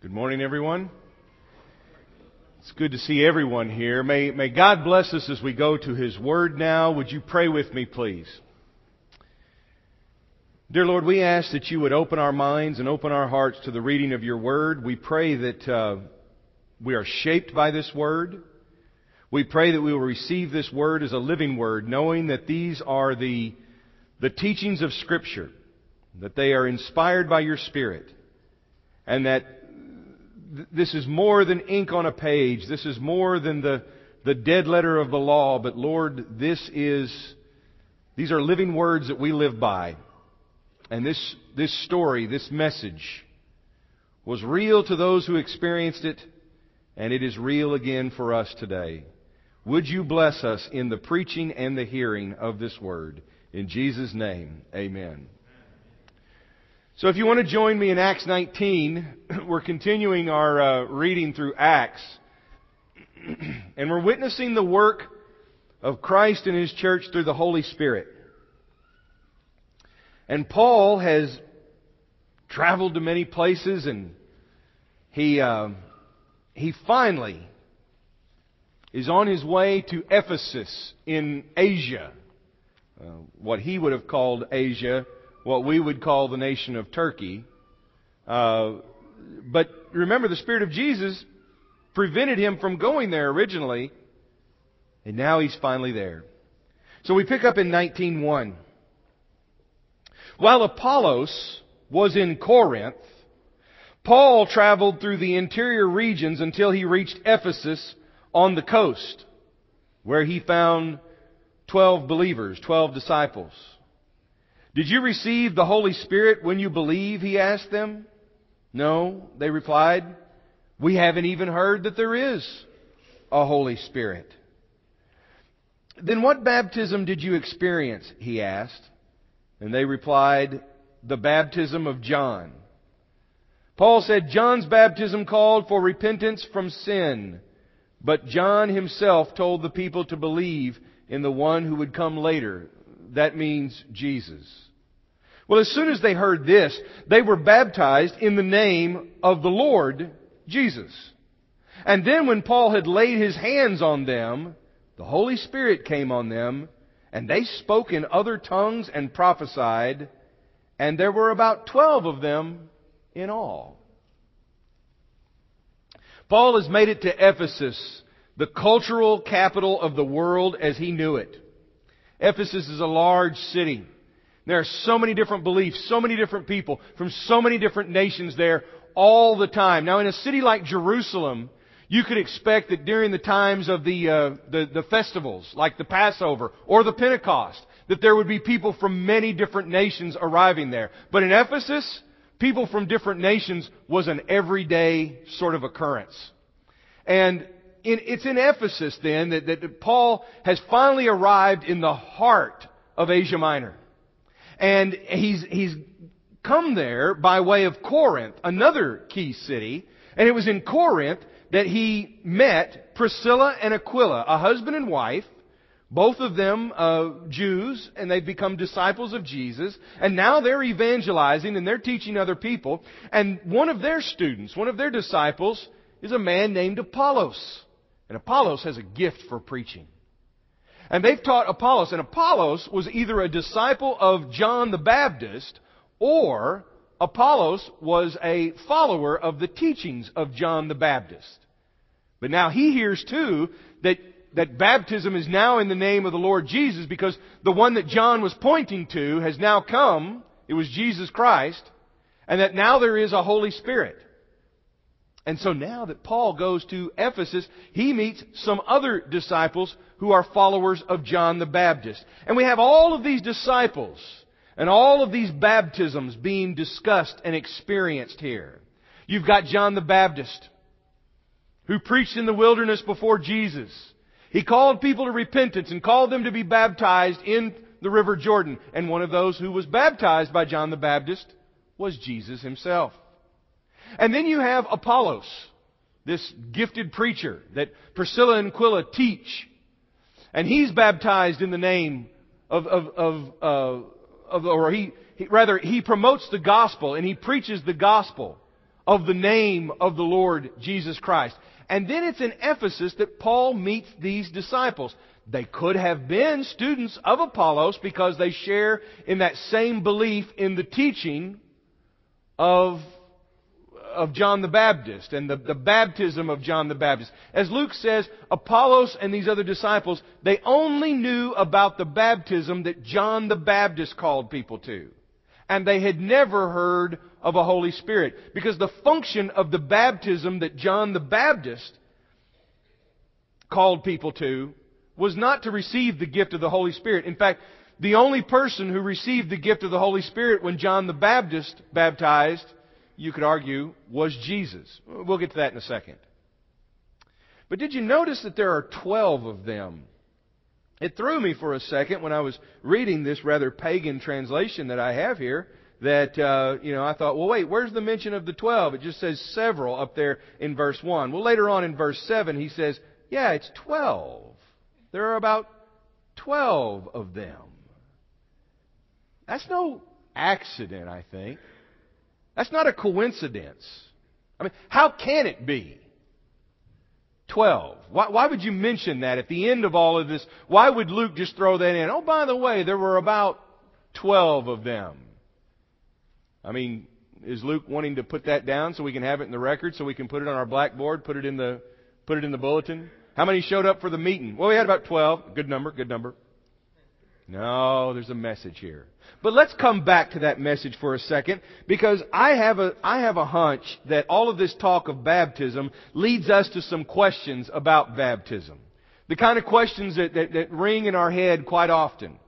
Good morning, everyone. It's good to see everyone here. May, may God bless us as we go to His Word now. Would you pray with me, please? Dear Lord, we ask that you would open our minds and open our hearts to the reading of your Word. We pray that uh, we are shaped by this Word. We pray that we will receive this Word as a living Word, knowing that these are the, the teachings of Scripture, that they are inspired by your Spirit, and that this is more than ink on a page. This is more than the, the dead letter of the law. But Lord, this is, these are living words that we live by. And this, this story, this message, was real to those who experienced it, and it is real again for us today. Would you bless us in the preaching and the hearing of this word? In Jesus' name, amen. So if you want to join me in Acts 19, we're continuing our uh, reading through Acts. and we're witnessing the work of Christ and His church through the Holy Spirit. And Paul has traveled to many places and he, uh, he finally is on his way to Ephesus in Asia. Uh, what he would have called Asia what we would call the nation of Turkey. Uh, but remember, the Spirit of Jesus prevented him from going there originally, and now he's finally there. So we pick up in 19.1. While Apollos was in Corinth, Paul traveled through the interior regions until he reached Ephesus on the coast, where he found 12 believers, 12 disciples. Did you receive the Holy Spirit when you believe? He asked them. No, they replied. We haven't even heard that there is a Holy Spirit. Then what baptism did you experience? He asked. And they replied, the baptism of John. Paul said John's baptism called for repentance from sin, but John himself told the people to believe in the one who would come later. That means Jesus. Well, as soon as they heard this, they were baptized in the name of the Lord Jesus. And then when Paul had laid his hands on them, the Holy Spirit came on them, and they spoke in other tongues and prophesied, and there were about twelve of them in all. Paul has made it to Ephesus, the cultural capital of the world as he knew it. Ephesus is a large city. There are so many different beliefs, so many different people from so many different nations there all the time. Now, in a city like Jerusalem, you could expect that during the times of the, uh, the, the festivals, like the Passover or the Pentecost, that there would be people from many different nations arriving there. But in Ephesus, people from different nations was an everyday sort of occurrence. And in, it's in Ephesus then that, that Paul has finally arrived in the heart of Asia Minor. And he's, he's come there by way of Corinth, another key city. And it was in Corinth that he met Priscilla and Aquila, a husband and wife, both of them uh, Jews, and they've become disciples of Jesus. And now they're evangelizing and they're teaching other people. And one of their students, one of their disciples, is a man named Apollos. And Apollos has a gift for preaching. And they've taught Apollos, and Apollos was either a disciple of John the Baptist or Apollos was a follower of the teachings of John the Baptist. But now he hears too that, that baptism is now in the name of the Lord Jesus because the one that John was pointing to has now come. It was Jesus Christ. And that now there is a Holy Spirit. And so now that Paul goes to Ephesus, he meets some other disciples who are followers of John the Baptist. And we have all of these disciples and all of these baptisms being discussed and experienced here. You've got John the Baptist, who preached in the wilderness before Jesus. He called people to repentance and called them to be baptized in the River Jordan. And one of those who was baptized by John the Baptist was Jesus himself. And then you have Apollos, this gifted preacher that Priscilla and Aquila teach. And he's baptized in the name of, of, of, uh, of or he, he, rather, he promotes the gospel and he preaches the gospel of the name of the Lord Jesus Christ. And then it's in Ephesus that Paul meets these disciples. They could have been students of Apollos because they share in that same belief in the teaching of, of John the Baptist and the, the baptism of John the Baptist. As Luke says, Apollos and these other disciples, they only knew about the baptism that John the Baptist called people to. And they had never heard of a Holy Spirit. Because the function of the baptism that John the Baptist called people to was not to receive the gift of the Holy Spirit. In fact, the only person who received the gift of the Holy Spirit when John the Baptist baptized, you could argue, was Jesus. We'll get to that in a second. But did you notice that there are 12 of them? It threw me for a second when I was reading this rather pagan translation that I have here that, uh, you know, I thought, well, wait, where's the mention of the 12? It just says several up there in verse 1. Well, later on in verse 7, he says, yeah, it's 12. There are about 12 of them. That's no accident, I think. That's not a coincidence. I mean, how can it be? 12. Why, why, would you mention that at the end of all of this? Why would Luke just throw that in? Oh, by the way, there were about 12 of them. I mean, is Luke wanting to put that down so we can have it in the record, so we can put it on our blackboard, put it in the, put it in the bulletin? How many showed up for the meeting? Well, we had about 12. Good number, good number. No, there's a message here. But let's come back to that message for a second because I have a, I have a hunch that all of this talk of baptism leads us to some questions about baptism. The kind of questions that, that, that ring in our head quite often.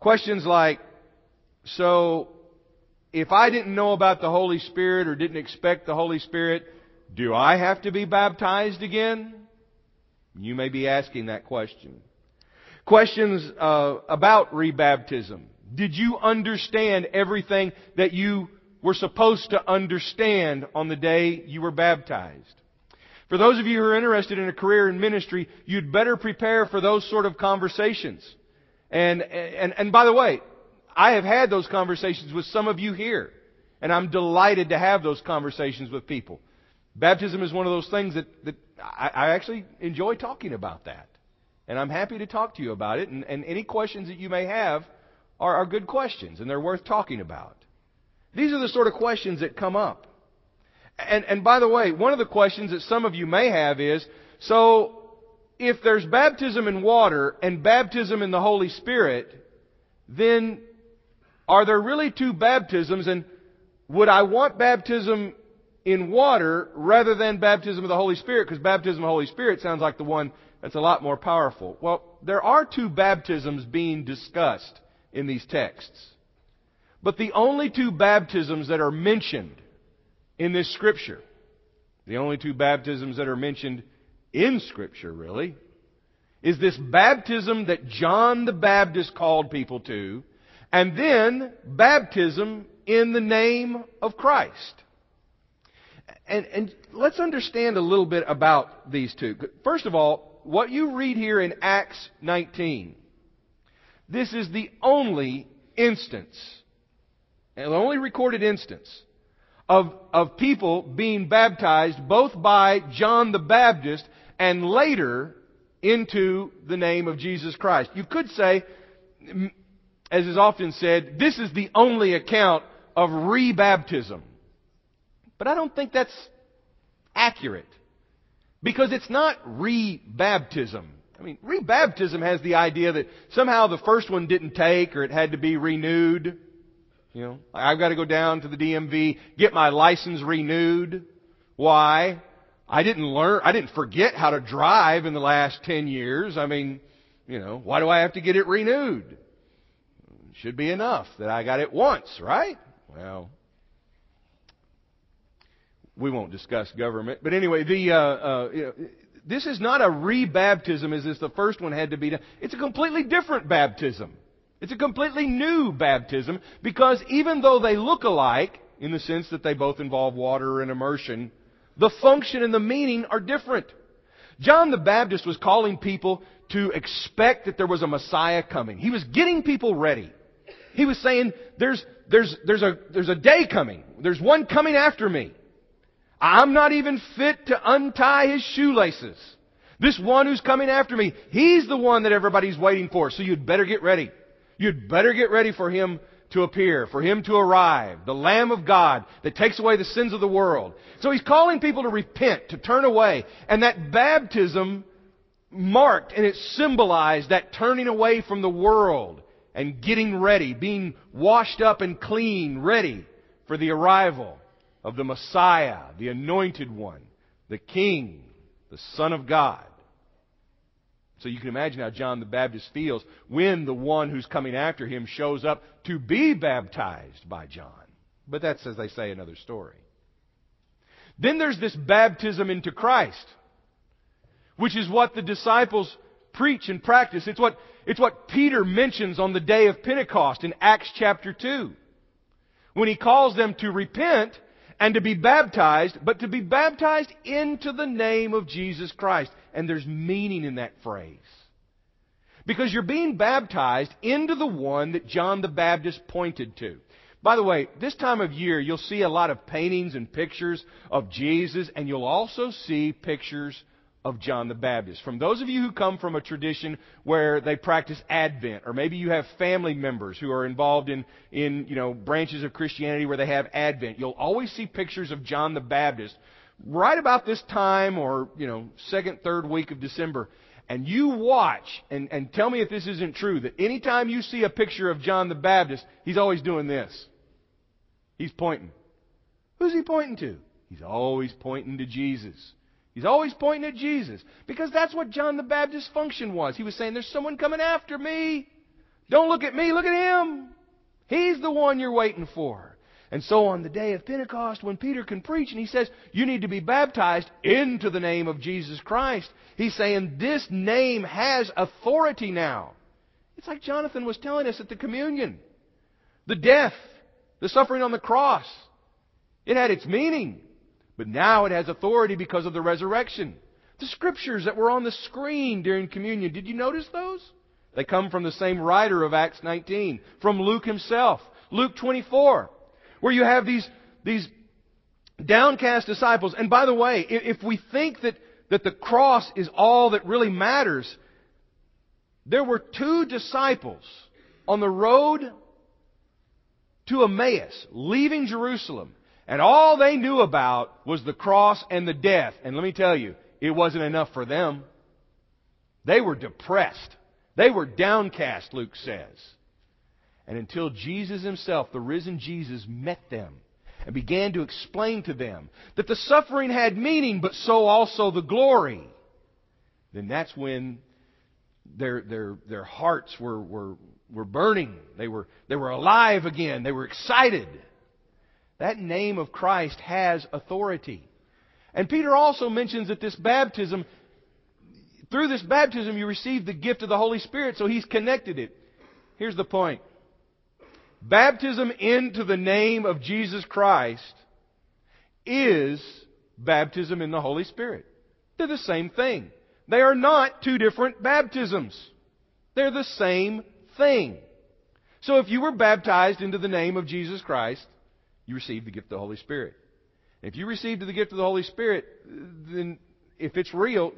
Questions like, so if I didn't know about the Holy Spirit or didn't expect the Holy Spirit, do I have to be baptized again? You may be asking that question. Questions uh, about rebaptism. Did you understand everything that you were supposed to understand on the day you were baptized? For those of you who are interested in a career in ministry, you'd better prepare for those sort of conversations. And, and, and by the way, I have had those conversations with some of you here. And I'm delighted to have those conversations with people. Baptism is one of those things that, that I, I actually enjoy talking about that. And I'm happy to talk to you about it. And, and any questions that you may have are, are good questions, and they're worth talking about. These are the sort of questions that come up. And, and by the way, one of the questions that some of you may have is, so if there's baptism in water and baptism in the Holy Spirit, then are there really two baptisms? And would I want baptism in water rather than baptism of the Holy Spirit, because baptism of the Holy Spirit sounds like the one that's a lot more powerful. Well, there are two baptisms being discussed in these texts. But the only two baptisms that are mentioned in this scripture, the only two baptisms that are mentioned in scripture really, is this baptism that John the Baptist called people to, and then baptism in the name of Christ. And, and let's understand a little bit about these two. First of all, what you read here in Acts 19, this is the only instance, the only recorded instance of, of people being baptized both by John the Baptist and later into the name of Jesus Christ. You could say, as is often said, this is the only account of rebaptism. But I don't think that's accurate. Because it's not rebaptism. I mean, rebaptism has the idea that somehow the first one didn't take or it had to be renewed. You know, I've got to go down to the DMV, get my license renewed. Why? I didn't learn, I didn't forget how to drive in the last 10 years. I mean, you know, why do I have to get it renewed? Should be enough that I got it once, right? Well, we won't discuss government. But anyway, the, uh, uh, you know, this is not a rebaptism as if the first one had to be done. It's a completely different baptism. It's a completely new baptism because even though they look alike, in the sense that they both involve water and immersion, the function and the meaning are different. John the Baptist was calling people to expect that there was a Messiah coming. He was getting people ready. He was saying, there's, there's, there's a, there's a day coming. There's one coming after me. I'm not even fit to untie his shoelaces. This one who's coming after me, he's the one that everybody's waiting for. So you'd better get ready. You'd better get ready for him to appear, for him to arrive, the Lamb of God that takes away the sins of the world. So he's calling people to repent, to turn away. And that baptism marked and it symbolized that turning away from the world and getting ready, being washed up and clean, ready for the arrival of the Messiah, the anointed one, the King, the Son of God. So you can imagine how John the Baptist feels when the one who's coming after him shows up to be baptized by John. But that's, as they say, another story. Then there's this baptism into Christ, which is what the disciples preach and practice. It's what, it's what Peter mentions on the day of Pentecost in Acts chapter 2. When he calls them to repent and to be baptized, but to be baptized into the name of Jesus Christ. And there's meaning in that phrase. Because you're being baptized into the one that John the Baptist pointed to. By the way, this time of year, you'll see a lot of paintings and pictures of Jesus, and you'll also see pictures of John the Baptist. From those of you who come from a tradition where they practice Advent, or maybe you have family members who are involved in, in you know, branches of Christianity where they have Advent, you'll always see pictures of John the Baptist right about this time or, you know, second, third week of December. And you watch and, and tell me if this isn't true, that anytime you see a picture of John the Baptist, he's always doing this. He's pointing. Who's he pointing to? He's always pointing to Jesus. He's always pointing at Jesus. Because that's what John the Baptist's function was. He was saying, There's someone coming after me. Don't look at me, look at him. He's the one you're waiting for. And so on the day of Pentecost, when Peter can preach and he says, You need to be baptized into the name of Jesus Christ, he's saying, This name has authority now. It's like Jonathan was telling us at the communion. The death, the suffering on the cross, it had its meaning. But now it has authority because of the resurrection. The scriptures that were on the screen during communion, did you notice those? They come from the same writer of Acts 19, from Luke himself. Luke 24 where you have these, these downcast disciples. And by the way, if we think that, that the cross is all that really matters, there were two disciples on the road to Emmaus, leaving Jerusalem, and all they knew about was the cross and the death. And let me tell you, it wasn't enough for them. They were depressed. They were downcast, Luke says. And until Jesus himself, the risen Jesus, met them and began to explain to them that the suffering had meaning, but so also the glory, then that's when their, their, their hearts were, were, were burning. They were, they were alive again. They were excited. That name of Christ has authority. And Peter also mentions that this baptism, through this baptism, you receive the gift of the Holy Spirit, so he's connected it. Here's the point. Baptism into the name of Jesus Christ is baptism in the Holy Spirit. They're the same thing. They are not two different baptisms. They're the same thing. So if you were baptized into the name of Jesus Christ, you received the gift of the Holy Spirit. If you received the gift of the Holy Spirit, then if it's real,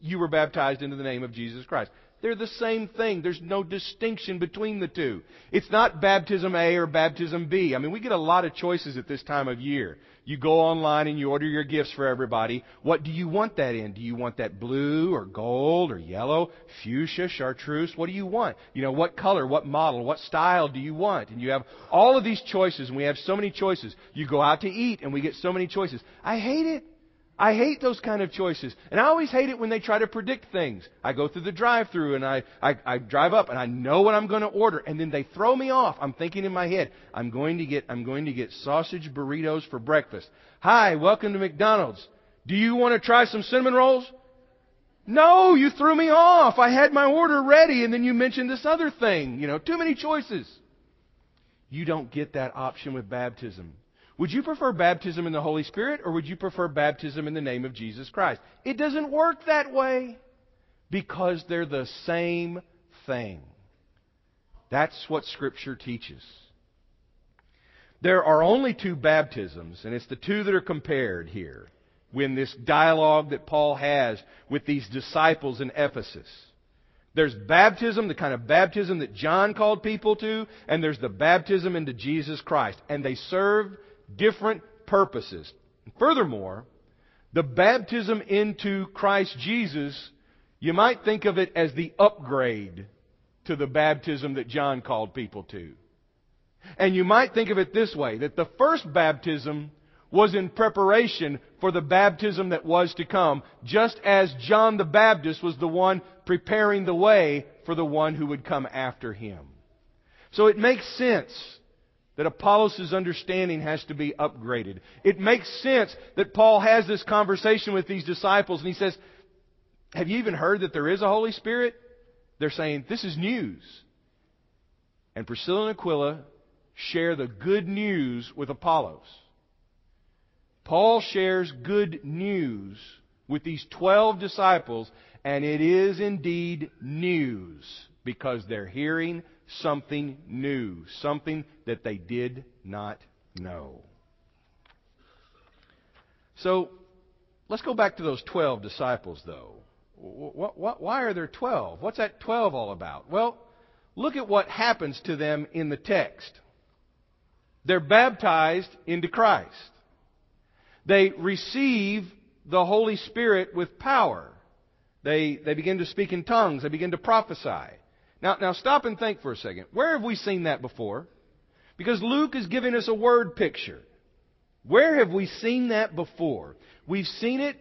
you were baptized into the name of Jesus Christ. They're the same thing. There's no distinction between the two. It's not baptism A or baptism B. I mean, we get a lot of choices at this time of year. You go online and you order your gifts for everybody. What do you want that in? Do you want that blue or gold or yellow, fuchsia, chartreuse? What do you want? You know, what color, what model, what style do you want? And you have all of these choices and we have so many choices. You go out to eat and we get so many choices. I hate it. I hate those kind of choices. And I always hate it when they try to predict things. I go through the drive through and I, I, I drive up and I know what I'm going to order and then they throw me off. I'm thinking in my head, I'm going to get, I'm going to get sausage burritos for breakfast. Hi, welcome to McDonald's. Do you want to try some cinnamon rolls? No, you threw me off. I had my order ready and then you mentioned this other thing. You know, too many choices. You don't get that option with baptism. Would you prefer baptism in the Holy Spirit or would you prefer baptism in the name of Jesus Christ? It doesn't work that way because they're the same thing. That's what Scripture teaches. There are only two baptisms, and it's the two that are compared here when this dialogue that Paul has with these disciples in Ephesus. There's baptism, the kind of baptism that John called people to, and there's the baptism into Jesus Christ. And they serve different purposes. Furthermore, the baptism into Christ Jesus, you might think of it as the upgrade to the baptism that John called people to. And you might think of it this way, that the first baptism was in preparation for the baptism that was to come, just as John the Baptist was the one preparing the way for the one who would come after him. So it makes sense that Apollos' understanding has to be upgraded. It makes sense that Paul has this conversation with these disciples and he says, Have you even heard that there is a Holy Spirit? They're saying, This is news. And Priscilla and Aquila share the good news with Apollos. Paul shares good news with these 12 disciples, and it is indeed news because they're hearing something new, something that they did not know. So, let's go back to those 12 disciples, though. Why are there 12? What's that 12 all about? Well, look at what happens to them in the text. They're baptized into Christ. They receive the Holy Spirit with power. They, they begin to speak in tongues. They begin to prophesy. Now, now stop and think for a second. Where have we seen that before? Because Luke is giving us a word picture. Where have we seen that before? We've seen it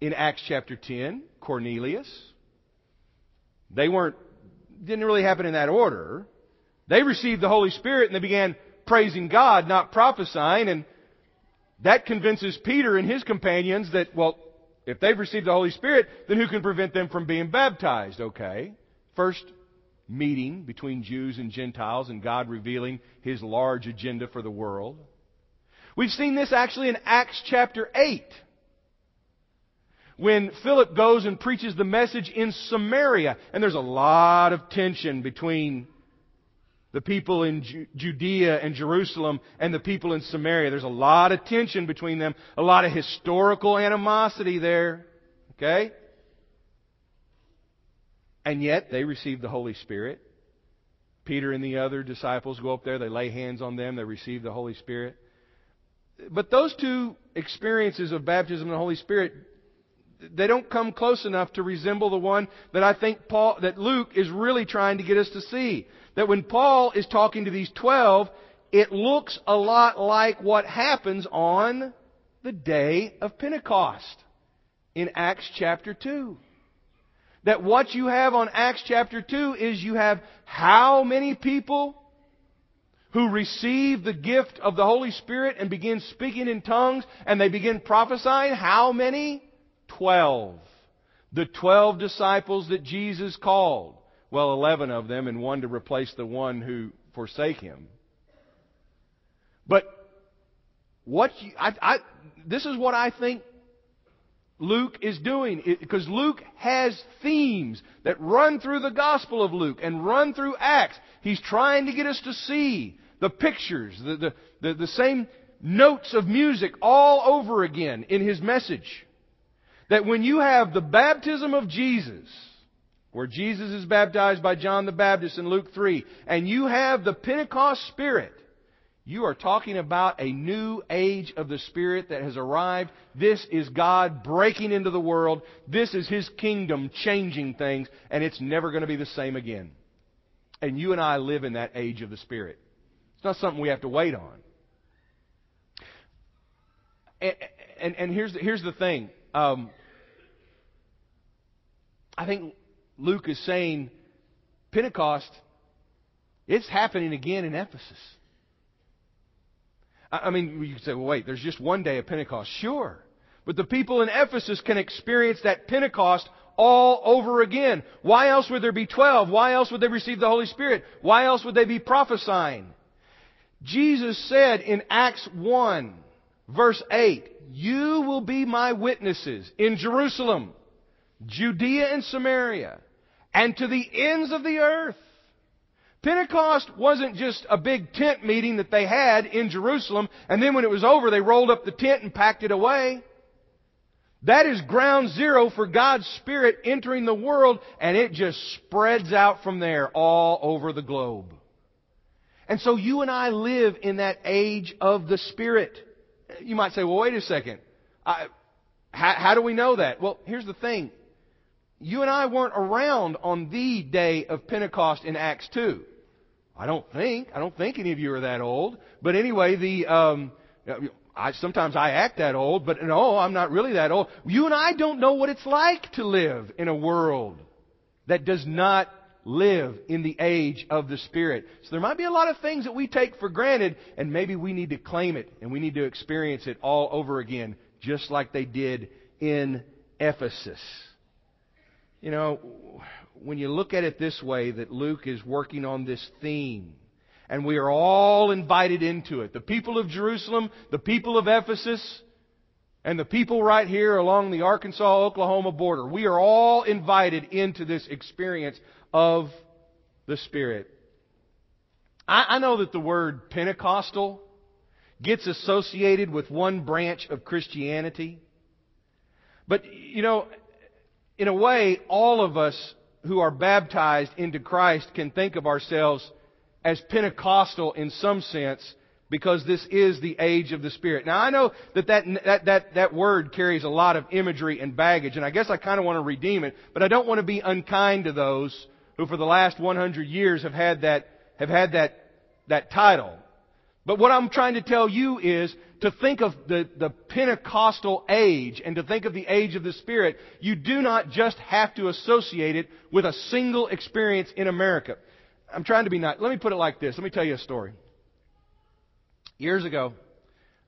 in Acts chapter 10, Cornelius. They weren't, didn't really happen in that order. They received the Holy Spirit and they began praising God, not prophesying, and that convinces Peter and his companions that, well, if they've received the Holy Spirit, then who can prevent them from being baptized? Okay. First meeting between Jews and Gentiles and God revealing His large agenda for the world. We've seen this actually in Acts chapter 8. When Philip goes and preaches the message in Samaria, and there's a lot of tension between the people in Judea and Jerusalem and the people in Samaria. There's a lot of tension between them, a lot of historical animosity there. Okay? And yet, they receive the Holy Spirit. Peter and the other disciples go up there, they lay hands on them, they receive the Holy Spirit. But those two experiences of baptism and the Holy Spirit, they don't come close enough to resemble the one that I think Paul, that Luke is really trying to get us to see. That when Paul is talking to these twelve, it looks a lot like what happens on the day of Pentecost in Acts chapter 2 that what you have on Acts chapter 2 is you have how many people who receive the gift of the Holy Spirit and begin speaking in tongues and they begin prophesying? How many? Twelve. The twelve disciples that Jesus called. Well, eleven of them and one to replace the one who forsake him. But what you, I, I, this is what I think Luke is doing. Because Luke has themes that run through the Gospel of Luke and run through Acts. He's trying to get us to see the pictures, the, the, the, the same notes of music all over again in his message. That when you have the baptism of Jesus, where Jesus is baptized by John the Baptist in Luke 3, and you have the Pentecost Spirit, you are talking about a new age of the Spirit that has arrived. This is God breaking into the world. This is His kingdom changing things, and it's never going to be the same again. And you and I live in that age of the Spirit. It's not something we have to wait on. And, and, and here's, the, here's the thing. Um, I think Luke is saying Pentecost, it's happening again in Ephesus. I mean, you could say, well, wait, there's just one day of Pentecost. Sure. But the people in Ephesus can experience that Pentecost all over again. Why else would there be 12? Why else would they receive the Holy Spirit? Why else would they be prophesying? Jesus said in Acts 1, verse 8, You will be my witnesses in Jerusalem, Judea and Samaria, and to the ends of the earth. Pentecost wasn't just a big tent meeting that they had in Jerusalem, and then when it was over, they rolled up the tent and packed it away. That is ground zero for God's Spirit entering the world, and it just spreads out from there all over the globe. And so you and I live in that age of the Spirit. You might say, well, wait a second. I, how, how do we know that? Well, here's the thing. You and I weren't around on the day of Pentecost in Acts 2. I don't think. I don't think any of you are that old. But anyway, the, um, I, sometimes I act that old, but no, I'm not really that old. You and I don't know what it's like to live in a world that does not live in the age of the Spirit. So there might be a lot of things that we take for granted, and maybe we need to claim it and we need to experience it all over again, just like they did in Ephesus. You know, when you look at it this way, that Luke is working on this theme, and we are all invited into it. The people of Jerusalem, the people of Ephesus, and the people right here along the Arkansas Oklahoma border. We are all invited into this experience of the Spirit. I, I know that the word Pentecostal gets associated with one branch of Christianity. But, you know, in a way, all of us who are baptized into Christ can think of ourselves as Pentecostal in some sense because this is the age of the Spirit. Now I know that that, that, that, that word carries a lot of imagery and baggage, and I guess I kind of want to redeem it, but I don't want to be unkind to those who for the last 100 years have had that, have had that, that title. But what I'm trying to tell you is to think of the, the Pentecostal age and to think of the age of the Spirit, you do not just have to associate it with a single experience in America. I'm trying to be nice. Let me put it like this. Let me tell you a story. Years ago,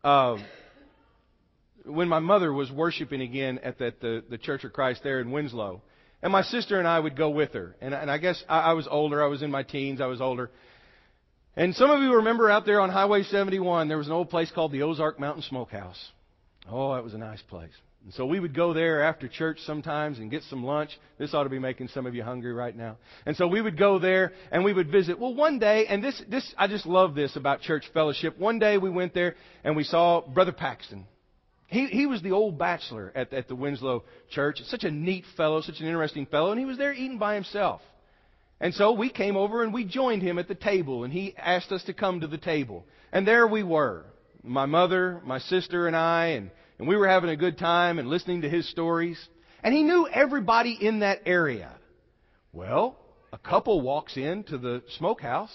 uh, when my mother was worshiping again at the, the, the Church of Christ there in Winslow, and my sister and I would go with her. And, and I guess I, I was older. I was in my teens. I was older. And some of you remember out there on Highway 71, there was an old place called the Ozark Mountain Smokehouse. Oh, that was a nice place. And so we would go there after church sometimes and get some lunch. This ought to be making some of you hungry right now. And so we would go there and we would visit. Well, one day, and this, this, I just love this about church fellowship. One day we went there and we saw Brother Paxton. He, he was the old bachelor at, at the Winslow church. Such a neat fellow, such an interesting fellow, and he was there eating by himself. And so we came over and we joined him at the table, and he asked us to come to the table. And there we were. My mother, my sister, and I, and, and we were having a good time and listening to his stories. And he knew everybody in that area. Well, a couple walks into the smokehouse,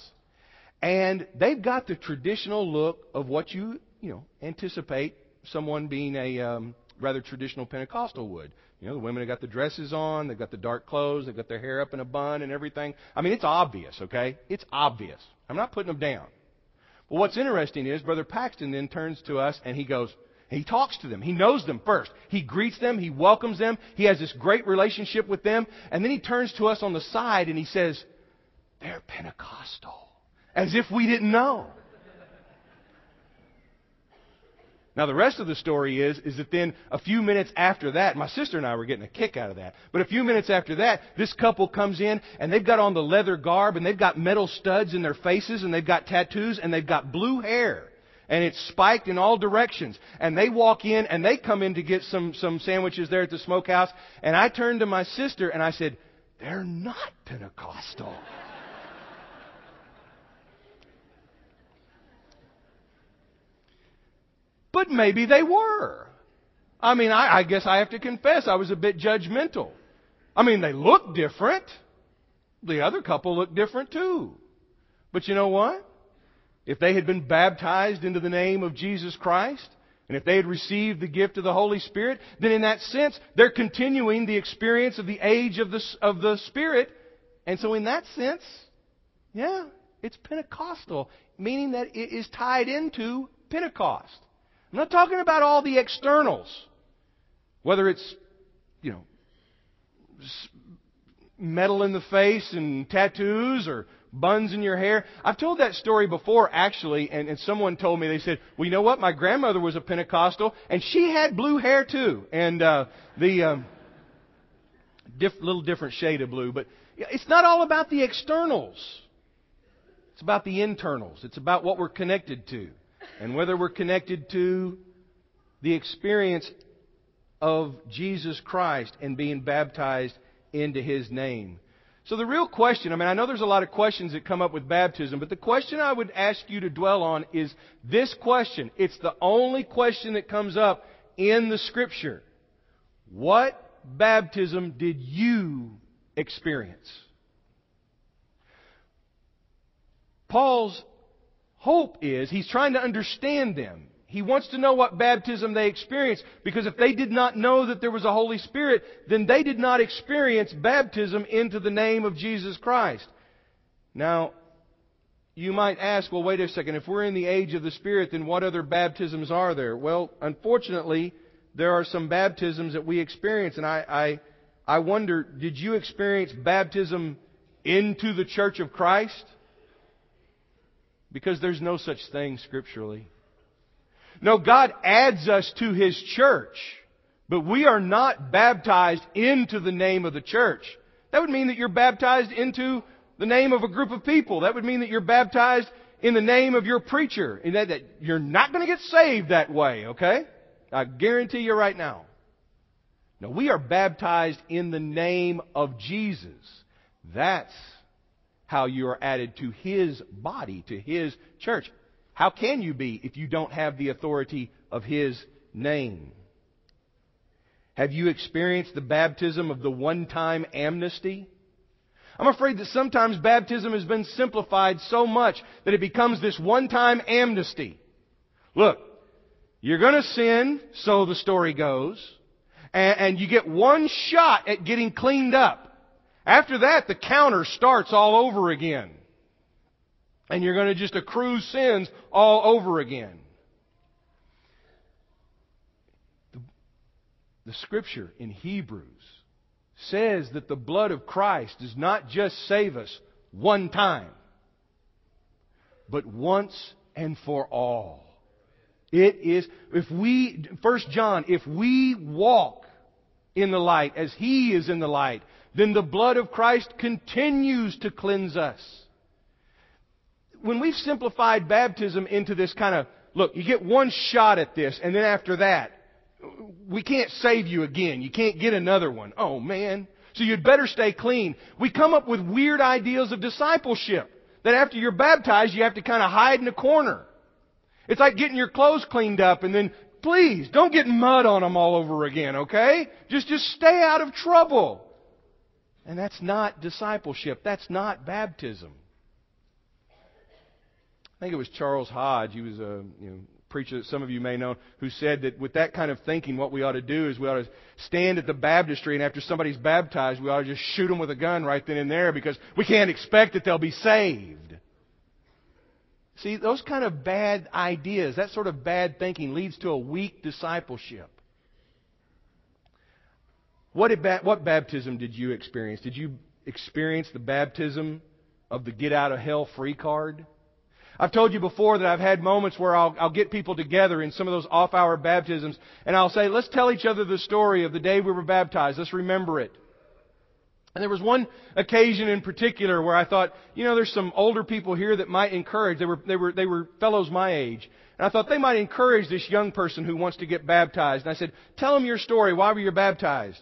and they've got the traditional look of what you, you know, anticipate someone being a um, rather traditional Pentecostal would. You know, the women have got the dresses on, they've got the dark clothes, they've got their hair up in a bun and everything. I mean, it's obvious, okay? It's obvious. I'm not putting them down. But what's interesting is Brother Paxton then turns to us and he goes, he talks to them. He knows them first. He greets them. He welcomes them. He has this great relationship with them. And then he turns to us on the side and he says, they're Pentecostal. As if we didn't know. Now the rest of the story is, is that then a few minutes after that, my sister and I were getting a kick out of that. But a few minutes after that, this couple comes in and they've got on the leather garb and they've got metal studs in their faces and they've got tattoos and they've got blue hair. And it's spiked in all directions. And they walk in and they come in to get some, some sandwiches there at the smokehouse. And I turned to my sister and I said, they're not Pentecostal. But maybe they were. I mean, I, I guess I have to confess, I was a bit judgmental. I mean, they look different. The other couple looked different too. But you know what? If they had been baptized into the name of Jesus Christ, and if they had received the gift of the Holy Spirit, then in that sense, they're continuing the experience of the age of the, of the Spirit. And so in that sense, yeah, it's Pentecostal, meaning that it is tied into Pentecost. I'm not talking about all the externals. Whether it's, you know, metal in the face and tattoos or buns in your hair. I've told that story before, actually, and, and someone told me, they said, well, you know what? My grandmother was a Pentecostal, and she had blue hair too. And uh, the um, diff- little different shade of blue. But it's not all about the externals. it's about the internals. It's about what we're connected to. And whether we're connected to the experience of Jesus Christ and being baptized into His name. So the real question, I mean, I know there's a lot of questions that come up with baptism, but the question I would ask you to dwell on is this question. It's the only question that comes up in the Scripture. What baptism did you experience? Paul's hope is he's trying to understand them. He wants to know what baptism they experienced because if they did not know that there was a Holy Spirit, then they did not experience baptism into the name of Jesus Christ. Now, you might ask, well, wait a second. If we're in the age of the Spirit, then what other baptisms are there? Well, unfortunately, there are some baptisms that we experience, and I, I, I wonder, did you experience baptism into the church of Christ? Because there's no such thing scripturally. No, God adds us to His church, but we are not baptized into the name of the church. That would mean that you're baptized into the name of a group of people. That would mean that you're baptized in the name of your preacher. And that, that you're not going to get saved that way, okay? I guarantee you right now. No, we are baptized in the name of Jesus. That's how you are added to His body, to His church. How can you be if you don't have the authority of His name? Have you experienced the baptism of the one time amnesty? I'm afraid that sometimes baptism has been simplified so much that it becomes this one time amnesty. Look, you're going to sin, so the story goes, and, and you get one shot at getting cleaned up. After that, the counter starts all over again. And you're going to just accrue sins all over again. The, the scripture in Hebrews says that the blood of Christ does not just save us one time, but once and for all. It is, if we, First John, if we walk in the light as He is in the light, then the blood of Christ continues to cleanse us when we've simplified baptism into this kind of, look, you get one shot at this, and then after that, we can't save you again. You can't get another one. Oh man. So you'd better stay clean. We come up with weird ideas of discipleship. That after you're baptized, you have to kind of hide in a corner. It's like getting your clothes cleaned up and then, please, don't get mud on them all over again, okay? Just, just stay out of trouble. And that's not discipleship. That's not baptism. I think it was Charles Hodge. He was a you know, preacher that some of you may know who said that with that kind of thinking, what we ought to do is we ought to stand at the baptistry, and after somebody's baptized, we ought to just shoot them with a gun right then and there because we can't expect that they'll be saved. See, those kind of bad ideas, that sort of bad thinking leads to a weak discipleship. What, did, what baptism did you experience? Did you experience the baptism of the get out of hell free card? I've told you before that I've had moments where I'll, I'll get people together in some of those off hour baptisms and I'll say, let's tell each other the story of the day we were baptized. Let's remember it. And there was one occasion in particular where I thought, you know, there's some older people here that might encourage. They were, they were, they were fellows my age. And I thought they might encourage this young person who wants to get baptized. And I said, tell them your story. Why were you baptized?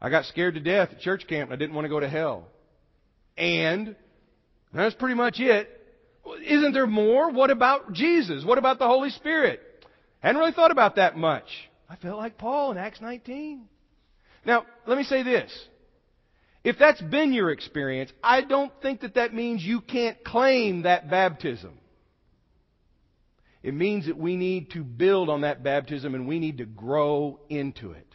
I got scared to death at church camp and I didn't want to go to hell. And that's pretty much it. Isn't there more? What about Jesus? What about the Holy Spirit? I Hadn't really thought about that much. I felt like Paul in Acts 19. Now, let me say this. If that's been your experience, I don't think that that means you can't claim that baptism. It means that we need to build on that baptism and we need to grow into it.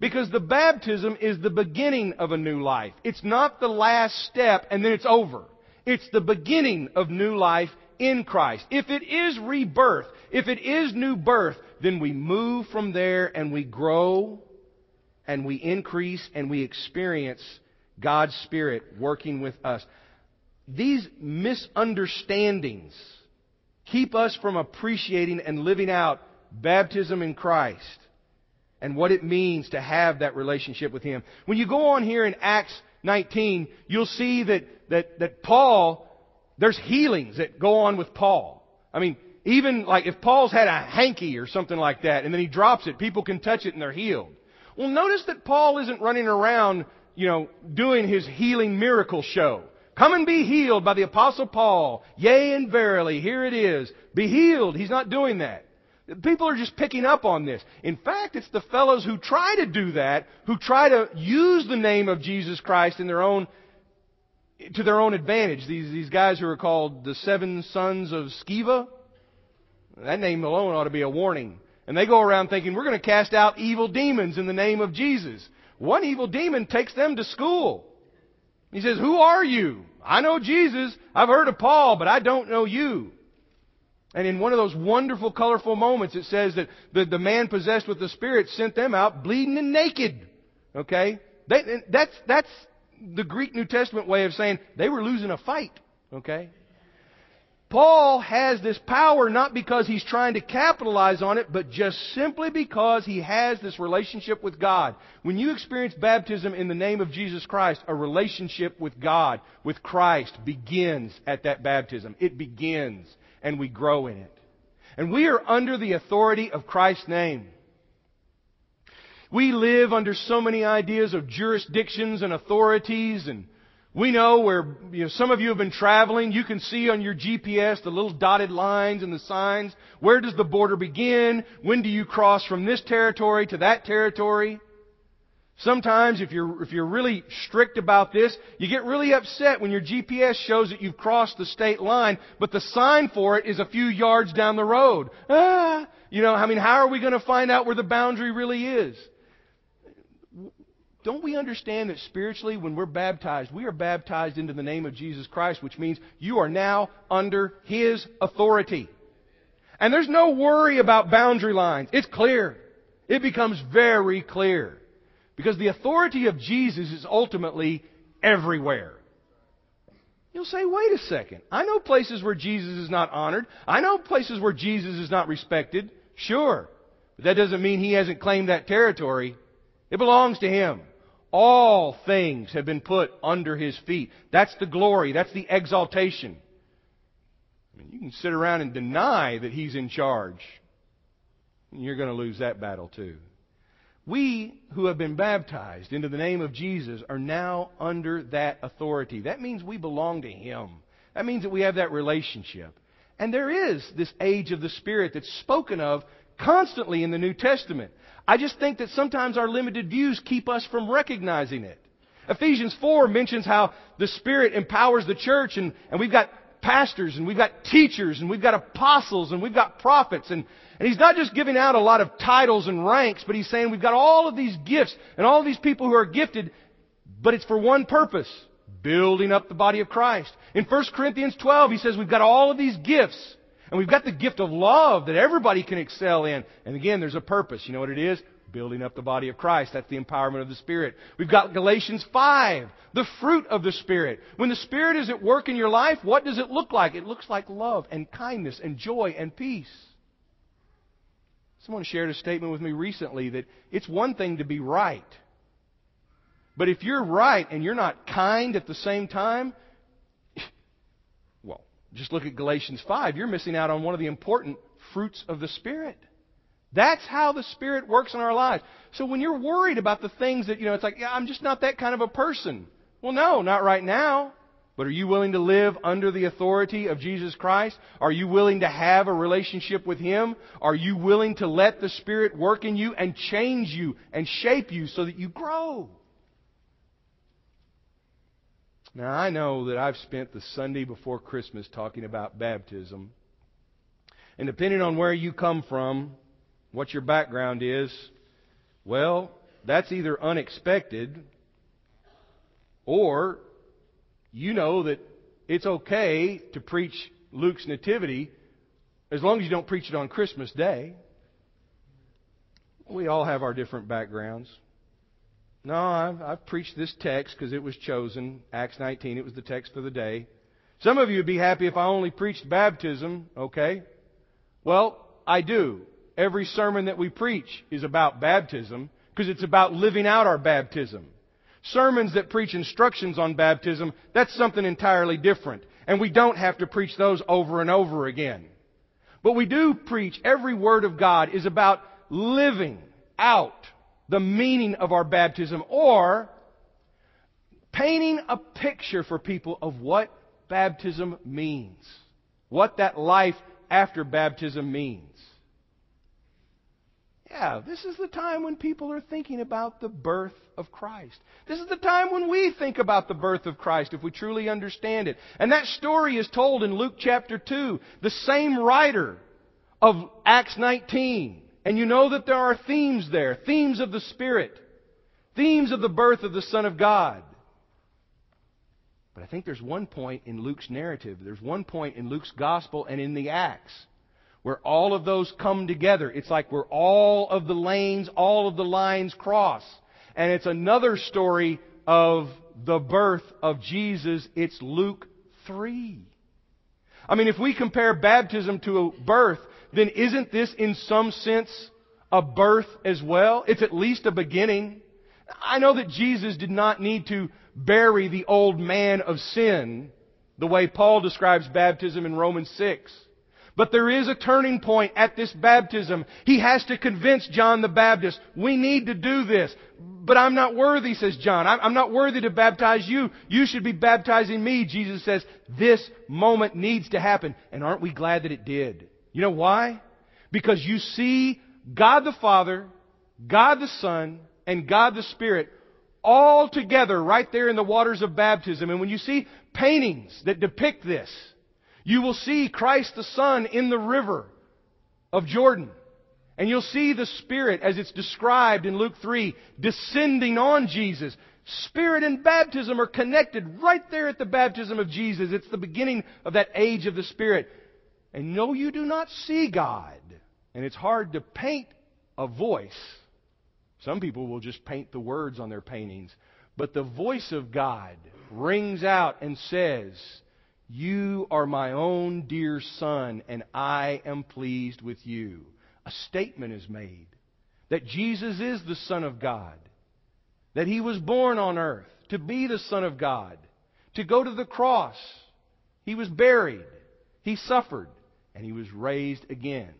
Because the baptism is the beginning of a new life. It's not the last step and then it's over. It's the beginning of new life in Christ. If it is rebirth, if it is new birth, then we move from there and we grow and we increase and we experience God's Spirit working with us. These misunderstandings keep us from appreciating and living out baptism in Christ and what it means to have that relationship with Him. When you go on here in Acts 19, you'll see that, that, that Paul there's healings that go on with Paul. I mean, even like if Paul's had a hanky or something like that and then he drops it, people can touch it and they're healed. Well, notice that Paul isn't running around, you know, doing his healing miracle show. Come and be healed by the apostle Paul. Yea and verily, here it is. Be healed. He's not doing that. People are just picking up on this. In fact, it's the fellows who try to do that, who try to use the name of Jesus Christ in their own, to their own advantage. These, these guys who are called the seven sons of Sceva. That name alone ought to be a warning. And they go around thinking, we're going to cast out evil demons in the name of Jesus. One evil demon takes them to school. He says, Who are you? I know Jesus. I've heard of Paul, but I don't know you. And in one of those wonderful, colorful moments, it says that the, the man possessed with the Spirit sent them out bleeding and naked. Okay? They, that's, that's the Greek New Testament way of saying they were losing a fight. Okay? Paul has this power not because he's trying to capitalize on it, but just simply because he has this relationship with God. When you experience baptism in the name of Jesus Christ, a relationship with God, with Christ, begins at that baptism. It begins, and we grow in it. And we are under the authority of Christ's name. We live under so many ideas of jurisdictions and authorities and we know where you know, some of you have been traveling. You can see on your GPS the little dotted lines and the signs. Where does the border begin? When do you cross from this territory to that territory? Sometimes if you're, if you're really strict about this, you get really upset when your GPS shows that you've crossed the state line, but the sign for it is a few yards down the road. Ah! You know, I mean, how are we going to find out where the boundary really is? Don't we understand that spiritually, when we're baptized, we are baptized into the name of Jesus Christ, which means you are now under His authority. And there's no worry about boundary lines. It's clear. It becomes very clear. Because the authority of Jesus is ultimately everywhere. You'll say, wait a second. I know places where Jesus is not honored. I know places where Jesus is not respected. Sure. But that doesn't mean he hasn't claimed that territory. It belongs to him. All things have been put under his feet. That's the glory. That's the exaltation. I mean, you can sit around and deny that he's in charge. And you're going to lose that battle too. We who have been baptized into the name of Jesus are now under that authority. That means we belong to him. That means that we have that relationship. And there is this age of the Spirit that's spoken of constantly in the New Testament. I just think that sometimes our limited views keep us from recognizing it. Ephesians 4 mentions how the Spirit empowers the church and, and we've got pastors and we've got teachers and we've got apostles and we've got prophets and, and he's not just giving out a lot of titles and ranks, but he's saying we've got all of these gifts and all of these people who are gifted, but it's for one purpose. Building up the body of Christ. In 1 Corinthians 12, he says we've got all of these gifts. And we've got the gift of love that everybody can excel in. And again, there's a purpose. You know what it is? Building up the body of Christ. That's the empowerment of the Spirit. We've got Galatians 5, the fruit of the Spirit. When the Spirit is at work in your life, what does it look like? It looks like love and kindness and joy and peace. Someone shared a statement with me recently that it's one thing to be right. But if you're right and you're not kind at the same time, just look at Galatians 5. You're missing out on one of the important fruits of the Spirit. That's how the Spirit works in our lives. So when you're worried about the things that, you know, it's like, yeah, I'm just not that kind of a person. Well, no, not right now. But are you willing to live under the authority of Jesus Christ? Are you willing to have a relationship with Him? Are you willing to let the Spirit work in you and change you and shape you so that you grow? Now, I know that I've spent the Sunday before Christmas talking about baptism. And depending on where you come from, what your background is, well, that's either unexpected or you know that it's okay to preach Luke's nativity as long as you don't preach it on Christmas Day. We all have our different backgrounds. No, I've, I've preached this text because it was chosen. Acts 19, it was the text for the day. Some of you would be happy if I only preached baptism, okay? Well, I do. Every sermon that we preach is about baptism because it's about living out our baptism. Sermons that preach instructions on baptism, that's something entirely different. And we don't have to preach those over and over again. But we do preach every word of God is about living out the meaning of our baptism or painting a picture for people of what baptism means. What that life after baptism means. Yeah, this is the time when people are thinking about the birth of Christ. This is the time when we think about the birth of Christ if we truly understand it. And that story is told in Luke chapter 2. The same writer of Acts 19. And you know that there are themes there. Themes of the Spirit. Themes of the birth of the Son of God. But I think there's one point in Luke's narrative, there's one point in Luke's gospel and in the Acts where all of those come together. It's like where all of the lanes, all of the lines cross. And it's another story of the birth of Jesus. It's Luke 3. I mean, if we compare baptism to a birth, then isn't this in some sense a birth as well? It's at least a beginning. I know that Jesus did not need to bury the old man of sin the way Paul describes baptism in Romans 6. But there is a turning point at this baptism. He has to convince John the Baptist, we need to do this. But I'm not worthy, says John. I'm not worthy to baptize you. You should be baptizing me. Jesus says, this moment needs to happen. And aren't we glad that it did? You know why? Because you see God the Father, God the Son, and God the Spirit all together right there in the waters of baptism. And when you see paintings that depict this, you will see Christ the Son in the river of Jordan. And you'll see the Spirit, as it's described in Luke 3, descending on Jesus. Spirit and baptism are connected right there at the baptism of Jesus. It's the beginning of that age of the Spirit. And no, you do not see God. And it's hard to paint a voice. Some people will just paint the words on their paintings. But the voice of God rings out and says, You are my own dear son, and I am pleased with you. A statement is made that Jesus is the Son of God, that He was born on earth to be the Son of God, to go to the cross. He was buried, He suffered, and he was raised again.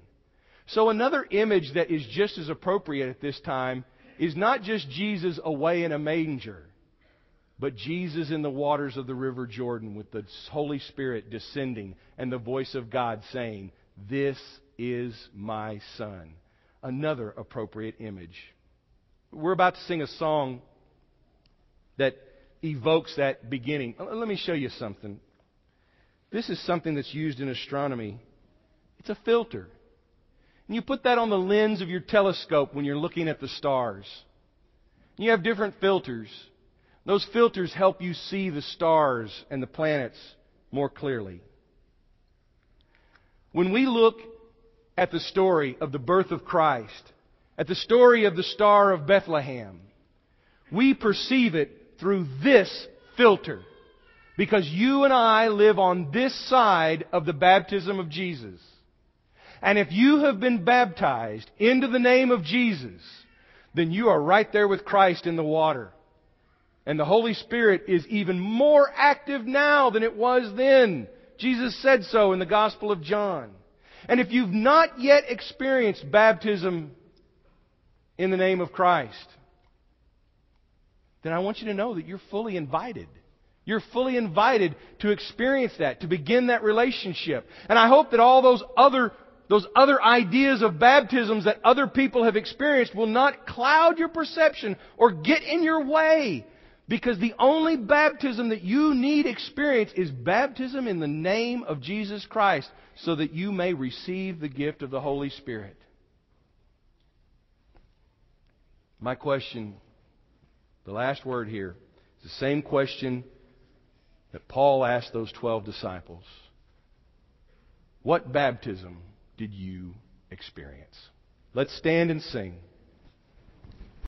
So another image that is just as appropriate at this time is not just Jesus away in a manger, but Jesus in the waters of the river Jordan with the Holy Spirit descending and the voice of God saying, This is my Son. Another appropriate image. We're about to sing a song that evokes that beginning. Let me show you something. This is something that's used in astronomy it's a filter. And you put that on the lens of your telescope when you're looking at the stars. You have different filters. Those filters help you see the stars and the planets more clearly. When we look at the story of the birth of Christ, at the story of the Star of Bethlehem, we perceive it through this filter. Because you and I live on this side of the baptism of Jesus. And if you have been baptized into the name of Jesus, then you are right there with Christ in the water. And the Holy Spirit is even more active now than it was then. Jesus said so in the Gospel of John. And if you've not yet experienced baptism in the name of Christ, then I want you to know that you're fully invited. You're fully invited to experience that, to begin that relationship. And I hope that all those other those other ideas of baptisms that other people have experienced will not cloud your perception or get in your way. Because the only baptism that you need experience is baptism in the name of Jesus Christ so that you may receive the gift of the Holy Spirit. My question, the last word here, is the same question that Paul asked those 12 disciples. What baptism did you experience? Let's stand and sing.